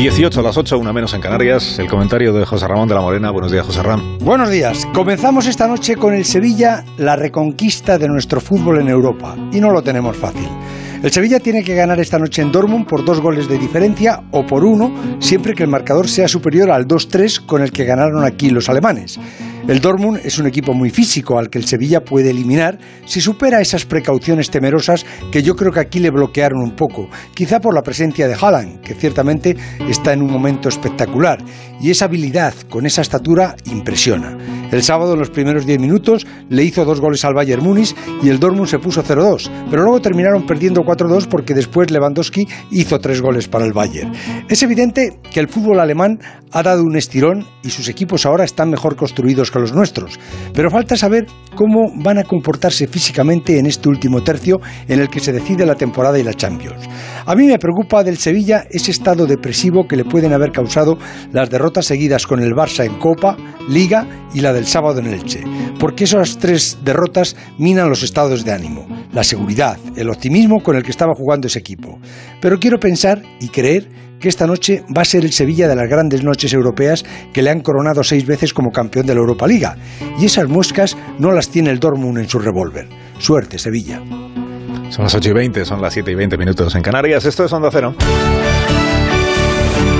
18 a las 8, una menos en Canarias. El comentario de José Ramón de la Morena. Buenos días, José Ramón. Buenos días. Comenzamos esta noche con el Sevilla, la reconquista de nuestro fútbol en Europa. Y no lo tenemos fácil. El Sevilla tiene que ganar esta noche en Dortmund por dos goles de diferencia o por uno, siempre que el marcador sea superior al 2-3 con el que ganaron aquí los alemanes. El Dortmund es un equipo muy físico al que el Sevilla puede eliminar si supera esas precauciones temerosas que yo creo que aquí le bloquearon un poco, quizá por la presencia de Haaland, que ciertamente está en un momento espectacular, y esa habilidad con esa estatura impresiona. El sábado en los primeros 10 minutos le hizo dos goles al Bayern Múnich y el Dortmund se puso 0-2, pero luego terminaron perdiendo 4-2 porque después Lewandowski hizo tres goles para el Bayern. Es evidente que el fútbol alemán ha dado un estirón y sus equipos ahora están mejor construidos que los nuestros, pero falta saber cómo van a comportarse físicamente en este último tercio en el que se decide la temporada y la Champions. A mí me preocupa del Sevilla ese estado depresivo que le pueden haber causado las derrotas seguidas con el Barça en Copa, Liga y la del sábado en Elche, porque esas tres derrotas minan los estados de ánimo, la seguridad, el optimismo con el que estaba jugando ese equipo. Pero quiero pensar y creer que esta noche va a ser el Sevilla de las grandes noches europeas que le han coronado seis veces como campeón de la Europa Liga. Y esas muescas no las tiene el Dortmund en su revólver. Suerte, Sevilla. Son las 8 y 20, son las 7 y 20 minutos en Canarias. Esto es Onda Cero.